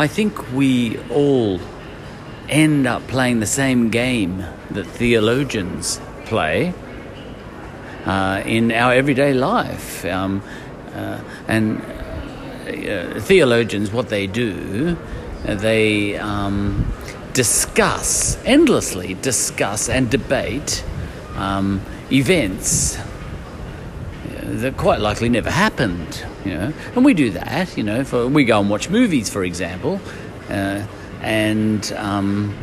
I think we all end up playing the same game that theologians play uh, in our everyday life. Um, uh, and uh, theologians, what they do, they um, discuss, endlessly discuss and debate um, events that quite likely never happened, you know. And we do that, you know. For we go and watch movies, for example, uh, and um,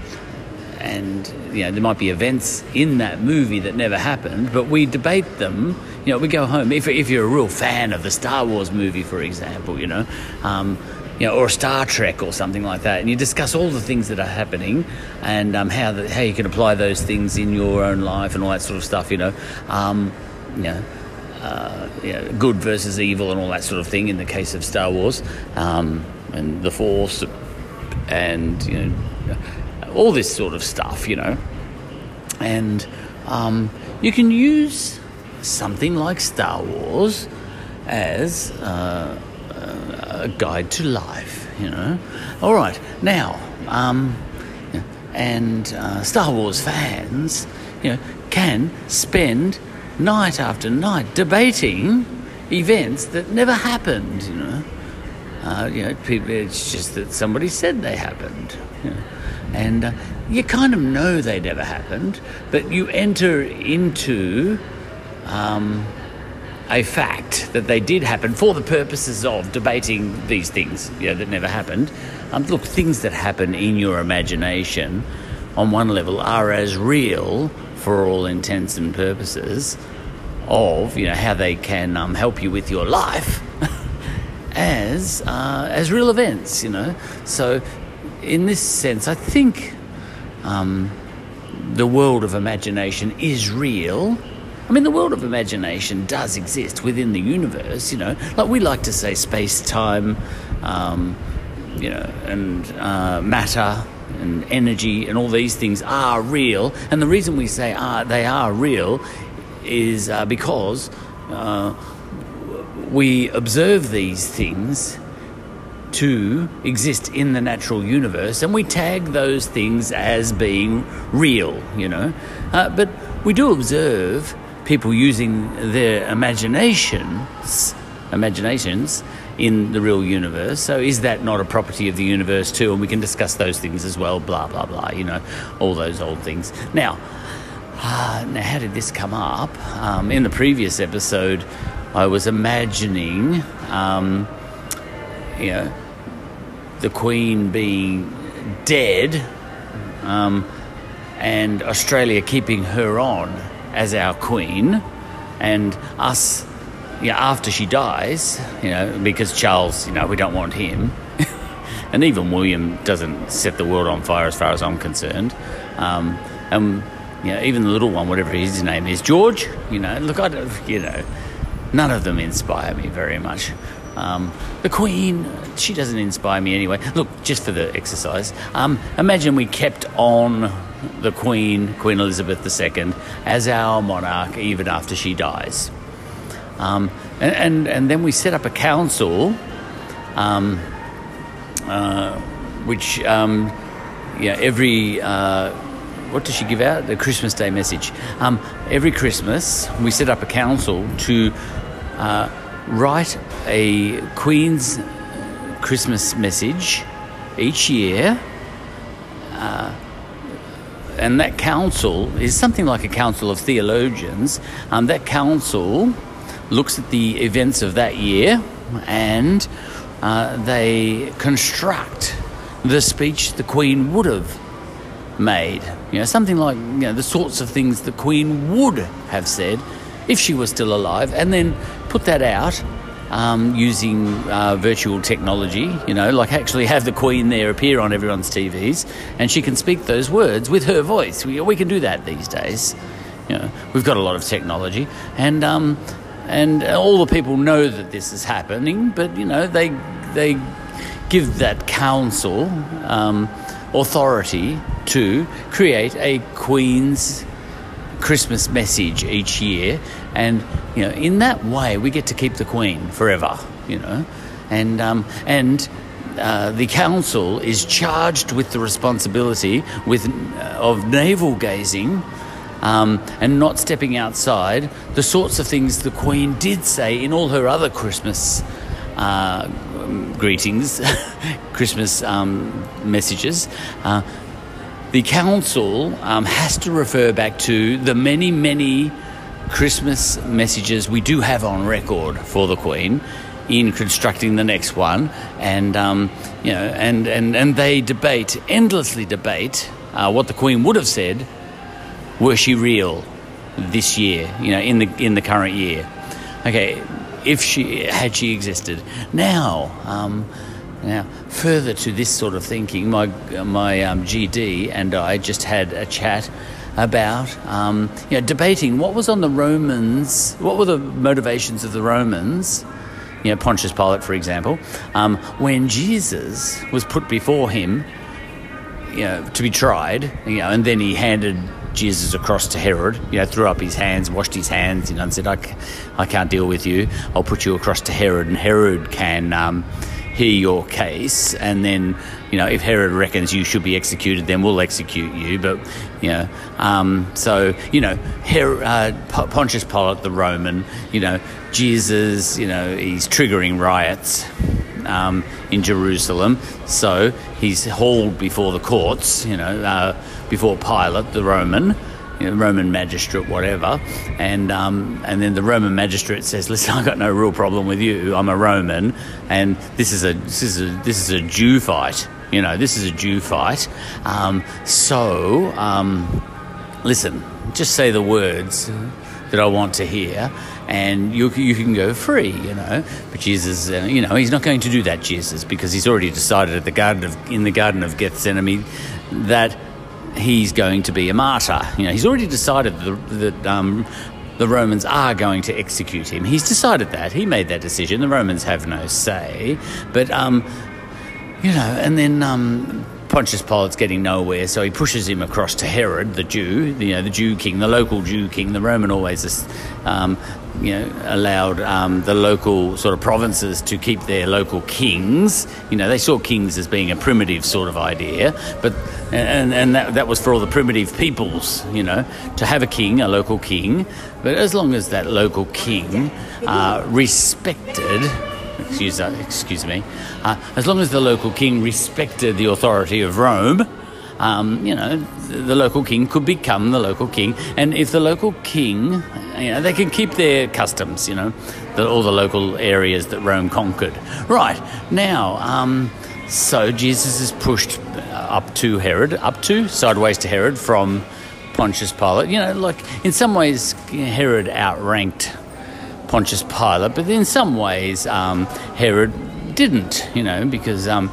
and you know there might be events in that movie that never happened, but we debate them. You know, we go home. If if you're a real fan of the Star Wars movie, for example, you know. Um, you know, or Star Trek or something like that, and you discuss all the things that are happening and um, how the, how you can apply those things in your own life and all that sort of stuff. You know, um, you know, uh, you know, good versus evil and all that sort of thing in the case of Star Wars um, and the Force and you know all this sort of stuff, you know. And um, you can use something like Star Wars as uh, a guide to life, you know. All right, now, um, and uh, Star Wars fans, you know, can spend night after night debating events that never happened, you know. Uh, you know, it's just that somebody said they happened. You know. And uh, you kind of know they never happened, but you enter into um, a fact that they did happen for the purposes of debating these things you know, that never happened. Um, look, things that happen in your imagination on one level are as real for all intents and purposes of you know how they can um, help you with your life as uh, as real events you know so in this sense I think um, the world of imagination is real I mean, the world of imagination does exist within the universe, you know. Like we like to say space time, um, you know, and uh, matter and energy and all these things are real. And the reason we say are, they are real is uh, because uh, we observe these things to exist in the natural universe and we tag those things as being real, you know. Uh, but we do observe people using their imaginations, imaginations in the real universe. So is that not a property of the universe too? And we can discuss those things as well. Blah blah blah. You know, all those old things. Now, uh, now how did this come up? Um, in the previous episode, I was imagining, um, you know, the Queen being dead. Um, and Australia keeping her on as our queen, and us, you know, after she dies, you know, because Charles, you know, we don't want him, and even William doesn't set the world on fire as far as I'm concerned. Um, and you know, even the little one, whatever his name is, George. You know, look, I don't, you know, none of them inspire me very much. Um, the Queen, she doesn't inspire me anyway. Look, just for the exercise, um, imagine we kept on the Queen, Queen Elizabeth II, as our monarch even after she dies. Um, and, and, and, then we set up a council, um, uh, which, um, yeah, every, uh, what does she give out? The Christmas Day message. Um, every Christmas, we set up a council to uh, write a Queen's Christmas message each year. Uh, and that council is something like a council of theologians. Um, that council looks at the events of that year and uh, they construct the speech the Queen would have made. You know, something like you know, the sorts of things the Queen would have said if she was still alive, and then put that out um, using uh, virtual technology, you know, like actually have the Queen there appear on everyone's TVs and she can speak those words with her voice. We, we can do that these days. You know, we've got a lot of technology and, um, and all the people know that this is happening, but, you know, they, they give that council um, authority to create a Queen's Christmas message each year, and you know, in that way, we get to keep the Queen forever. You know, and um, and uh, the council is charged with the responsibility with uh, of navel gazing um, and not stepping outside the sorts of things the Queen did say in all her other Christmas uh, greetings, Christmas um, messages. Uh, the council um, has to refer back to the many, many Christmas messages we do have on record for the Queen in constructing the next one, and um, you know, and, and and they debate endlessly debate uh, what the Queen would have said were she real this year, you know, in the in the current year. Okay, if she had she existed now. Um, now, further to this sort of thinking, my my um, GD and I just had a chat about um, you know debating what was on the Romans, what were the motivations of the Romans, you know Pontius Pilate, for example, um, when Jesus was put before him, you know, to be tried, you know, and then he handed Jesus across to Herod, you know, threw up his hands, washed his hands, you know, and said, I, I can't deal with you. I'll put you across to Herod, and Herod can um, hear your case, and then you know if Herod reckons you should be executed, then we'll execute you. But you know, um, so you know, Her- uh, Pontius Pilate, the Roman, you know, Jesus, you know, he's triggering riots. Um, in Jerusalem, so he's hauled before the courts, you know, uh, before Pilate, the Roman, you know, Roman magistrate, whatever, and um, and then the Roman magistrate says, "Listen, I've got no real problem with you. I'm a Roman, and this is a this is a this is a Jew fight. You know, this is a Jew fight. Um, so, um, listen, just say the words that I want to hear." And you, you can go free, you know. But Jesus, uh, you know, he's not going to do that, Jesus, because he's already decided at the garden of in the Garden of Gethsemane that he's going to be a martyr. You know, he's already decided that, that um, the Romans are going to execute him. He's decided that. He made that decision. The Romans have no say. But, um, you know, and then um, Pontius Pilate's getting nowhere, so he pushes him across to Herod, the Jew, you know, the Jew king, the local Jew king. The Roman always, um, you know, allowed um, the local sort of provinces to keep their local kings. You know, they saw kings as being a primitive sort of idea, but and and that, that was for all the primitive peoples. You know, to have a king, a local king, but as long as that local king uh, respected excuse, uh, excuse me, uh, as long as the local king respected the authority of Rome, um, you know, the, the, local king could become the local king. And if the local king, you know, they can keep their customs, you know, the, all the local areas that Rome conquered. Right, now, um, so Jesus is pushed up to Herod, up to, sideways to Herod from Pontius Pilate. You know, like in some ways, Herod outranked Pontius Pilate, but in some ways, um, Herod didn't, you know, because um,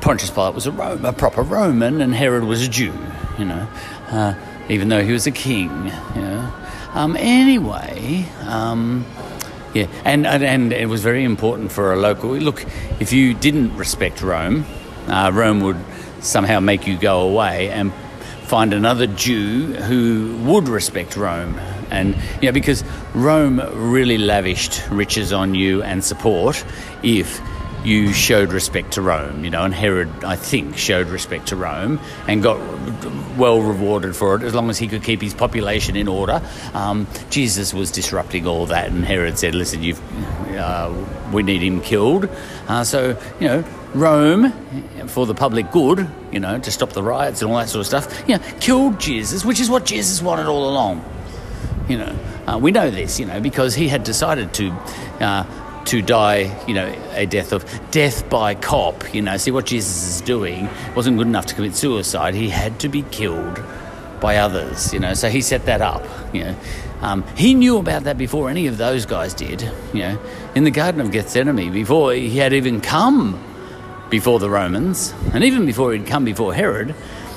Pontius Pilate was a, Rome, a, proper Roman and Herod was a Jew, you know, uh, even though he was a king, you know. Um, anyway, um, yeah, and, and it was very important for a local. Look, if you didn't respect Rome, uh, Rome would somehow make you go away and find another Jew who would respect Rome. And, you know, because Rome really lavished riches on you and support if you showed respect to Rome, you know, and Herod, I think, showed respect to Rome and got well rewarded for it as long as he could keep his population in order. Um, Jesus was disrupting all that, and Herod said, "Listen, you've, uh, we need him killed." Uh, so, you know, Rome, for the public good, you know, to stop the riots and all that sort of stuff, you know, killed Jesus, which is what Jesus wanted all along. You know, uh, we know this, you know, because he had decided to uh, to die, you know, a death of death by cop. You know, see what Jesus is doing wasn't good enough to commit suicide. He had to be killed by others. You know, so he set that up. You know, um, he knew about that before any of those guys did. You know, in the Garden of Gethsemane, before he had even come before the Romans, and even before he'd come before Herod,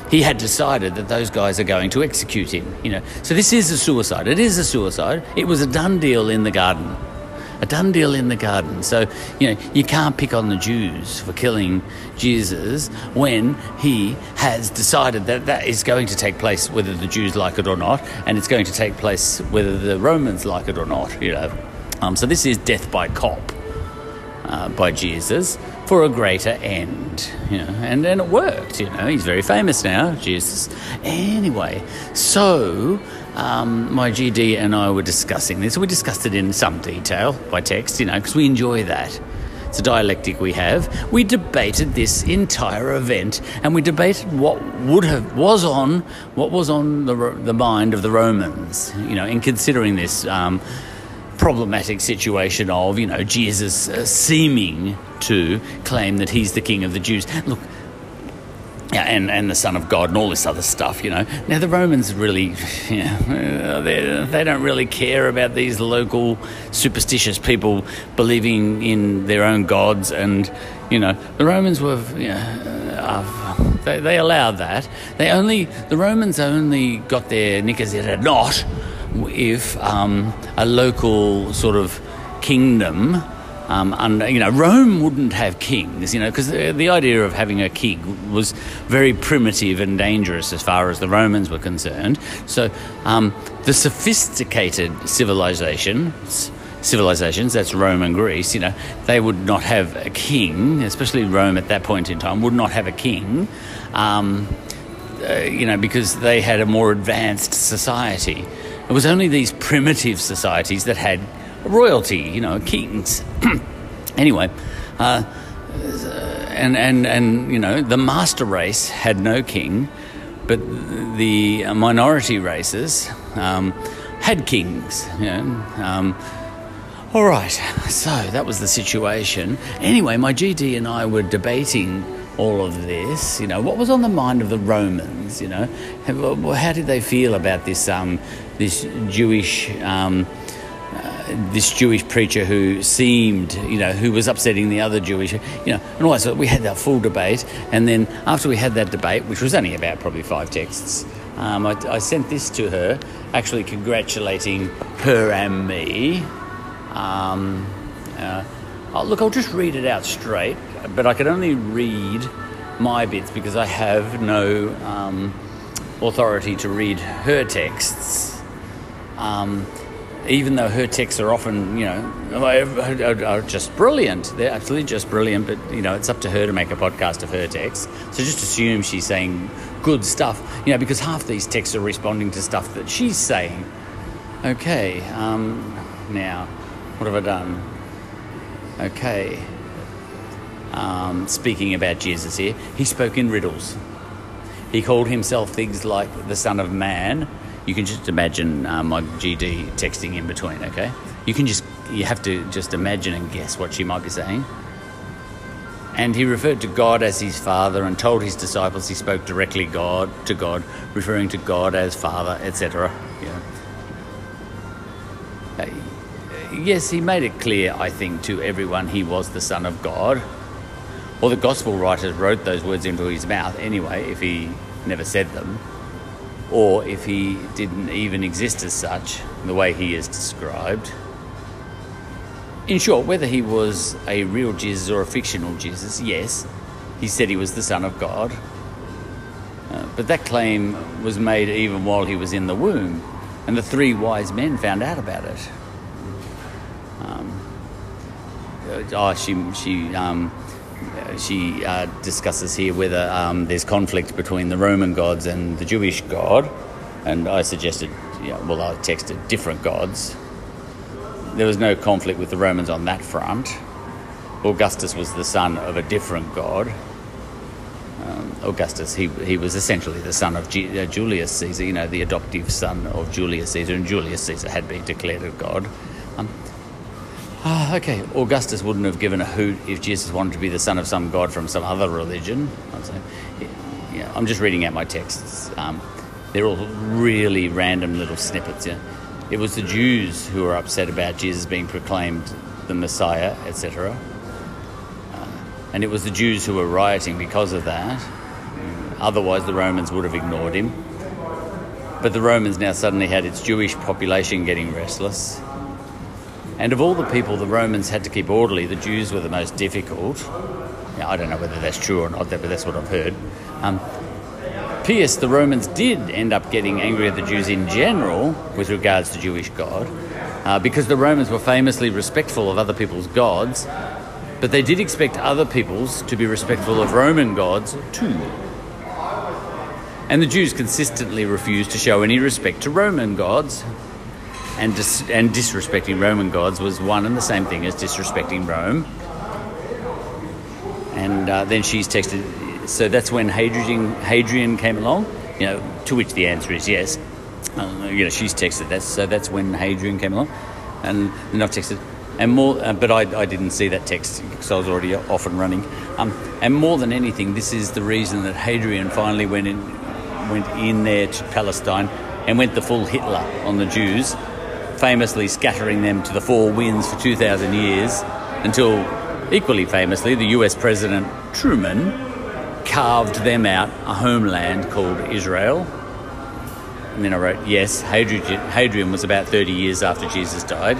he had decided that those guys are going to execute him. You know, so this is a suicide. It is a suicide. It was a done deal in the garden, a done deal in the garden. So you know, you can't pick on the Jews for killing Jesus when he has decided that that is going to take place, whether the Jews like it or not, and it's going to take place whether the Romans like it or not. You know, um, so this is death by cop uh, by Jesus for a greater end. You know, and then it worked. You know, he's very famous now, Jesus. Anyway, so um, my GD and I were discussing this. We discussed it in some detail by text, you know, because we enjoy that. It's a dialectic we have. We debated this entire event, and we debated what would have was on what was on the the mind of the Romans. You know, in considering this. Um, problematic situation of, you know, Jesus uh, seeming to claim that he's the king of the Jews. Look, yeah, and, and the Son of God and all this other stuff, you know. Now, the Romans really, know, they, don't really care about these local superstitious people believing in their own gods. And, you know, the Romans were, you know, uh, they, they allowed that. They only, the Romans only got their knickers in a knot if um, a local sort of kingdom um, and you know, Rome wouldn't have kings, you know, because the, the, idea of having a king was very primitive and dangerous as far as the Romans were concerned. So um, the sophisticated civilizations, civilizations, that's Rome and Greece, you know, they would not have a king, especially Rome at that point in time, would not have a king. Um, uh, you know, because they had a more advanced society. It was only these primitive societies that had royalty, you know, kings. anyway, uh, and and and you know, the master race had no king, but the minority races um, had kings. You know. Um, all right, so that was the situation. Anyway, my GD and I were debating all of this. You know, what was on the mind of the Romans? You know, how, did they feel about this um, this Jewish um, this Jewish preacher who seemed, you know, who was upsetting the other Jewish, you know, and all so we had that full debate. And then after we had that debate, which was only about probably five texts, um, I, I, sent this to her, actually congratulating her and me. Um, uh, oh, look, I'll just read it out straight, but I can only read my bits because I have no um, authority to read her texts. Um, even though her texts are often, you know, are just brilliant. They're absolutely just brilliant, but, you know, it's up to her to make a podcast of her texts. So just assume she's saying good stuff, you know, because half these texts are responding to stuff that she's saying. Okay, um, now, what have I done? Okay. Um, speaking about Jesus here, he spoke in riddles. He called himself things like the Son of Man you can just imagine uh, my GD texting in between, okay? You can just, you have to just imagine and guess what she might be saying. And he referred to God as his Father and told his disciples he spoke directly God to God, referring to God as Father, etc. Yeah. Uh, yes, he made it clear, I think, to everyone he was the Son of God. Or the Gospel writers wrote those words into his mouth anyway, if he never said them or if he didn't even exist as such, the way he is described. In short, whether he was a real Jesus or a fictional Jesus, yes, he said he was the Son of God. Uh, but that claim was made even while he was in the womb, and the three wise men found out about it. Um, oh, she, she um, she uh, discusses here whether um, there's conflict between the Roman gods and the Jewish God, and I suggested, yeah, well, I texted different gods. There was no conflict with the Romans on that front. Augustus was the son of a different god. Um, Augustus, he, he was essentially the son of G- uh, Julius Caesar, you know, the adoptive son of Julius Caesar, and Julius Caesar had been declared a god. Ah, okay, Augustus wouldn't have given a hoot if Jesus wanted to be the son of some god from some other religion. Yeah, I'm just reading out my texts. Um, they're all really random little snippets. Yeah? It was the Jews who were upset about Jesus being proclaimed the Messiah, etc. Uh, and it was the Jews who were rioting because of that. Otherwise, the Romans would have ignored him. But the Romans now suddenly had its Jewish population getting restless and of all the people the Romans had to keep orderly, the Jews were the most difficult. Now, I don't know whether that's true or not, but that's what I've heard. Um. The Romans did end up getting angry at the Jews in general with regards to Jewish God, uh, because the Romans were famously respectful of other people's gods. But they did expect other peoples to be respectful of Roman gods too. And the Jews consistently refused to show any respect to Roman gods. And, dis- and disrespecting Roman gods was one and the same thing as disrespecting Rome. And uh, then she's texted, so that's when Hadrian, Hadrian came along, you know, to which the answer is yes. Uh, you know, she's texted that, so that's when Hadrian came along. And then I've texted, and more, uh, but I, I didn't see that text because I was already off and running. Um, and more than anything, this is the reason that Hadrian finally went in, went in there to Palestine and went the full Hitler on the Jews, famously scattering them to the four winds for 2,000 years until, equally famously, the US President Truman carved them out a homeland called Israel. And then I wrote, yes, Hadrian, was about 30 years after Jesus died.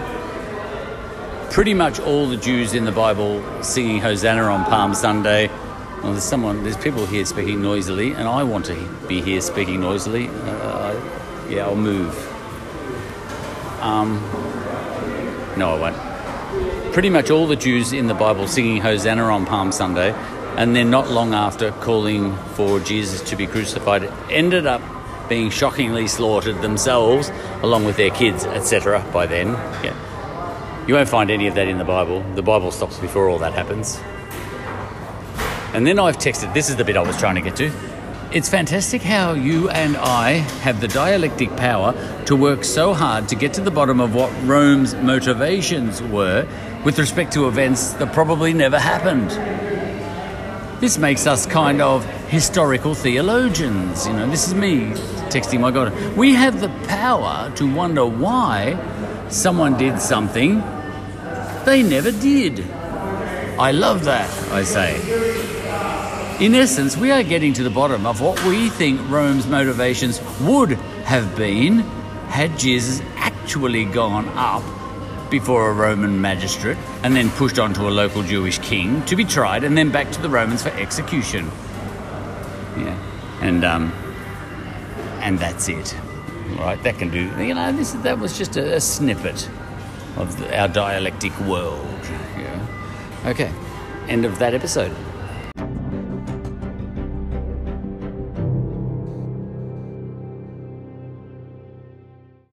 Pretty much all the Jews in the Bible singing Hosanna on Palm Sunday. Well, there's someone, there's people here speaking noisily, and I want to be here speaking noisily. Uh, yeah, I'll move. Um, no, I won't. Pretty much all the Jews in the Bible singing Hosanna on Palm Sunday, and then not long after calling for Jesus to be crucified, ended up being shockingly slaughtered themselves, along with their kids, etc. By then, yeah. You won't find any of that in the Bible. The Bible stops before all that happens. And then I've texted, this is the bit I was trying to get to. It's fantastic how you and I have the dialectic power to work so hard to get to the bottom of what Rome's motivations were with respect to events that probably never happened. This makes us kind of historical theologians. You know, this is me texting my God. We have the power to wonder why someone did something they never did. I love that, I say. In essence, we are getting to the bottom of what we think Rome's motivations would have been had Jesus actually gone up before a Roman magistrate and then pushed onto a local Jewish king to be tried and then back to the Romans for execution. Yeah, and um, and that's it. Right, that can do. You know, this that was just a, a snippet of the, our dialectic world. Yeah. Okay, end of that episode.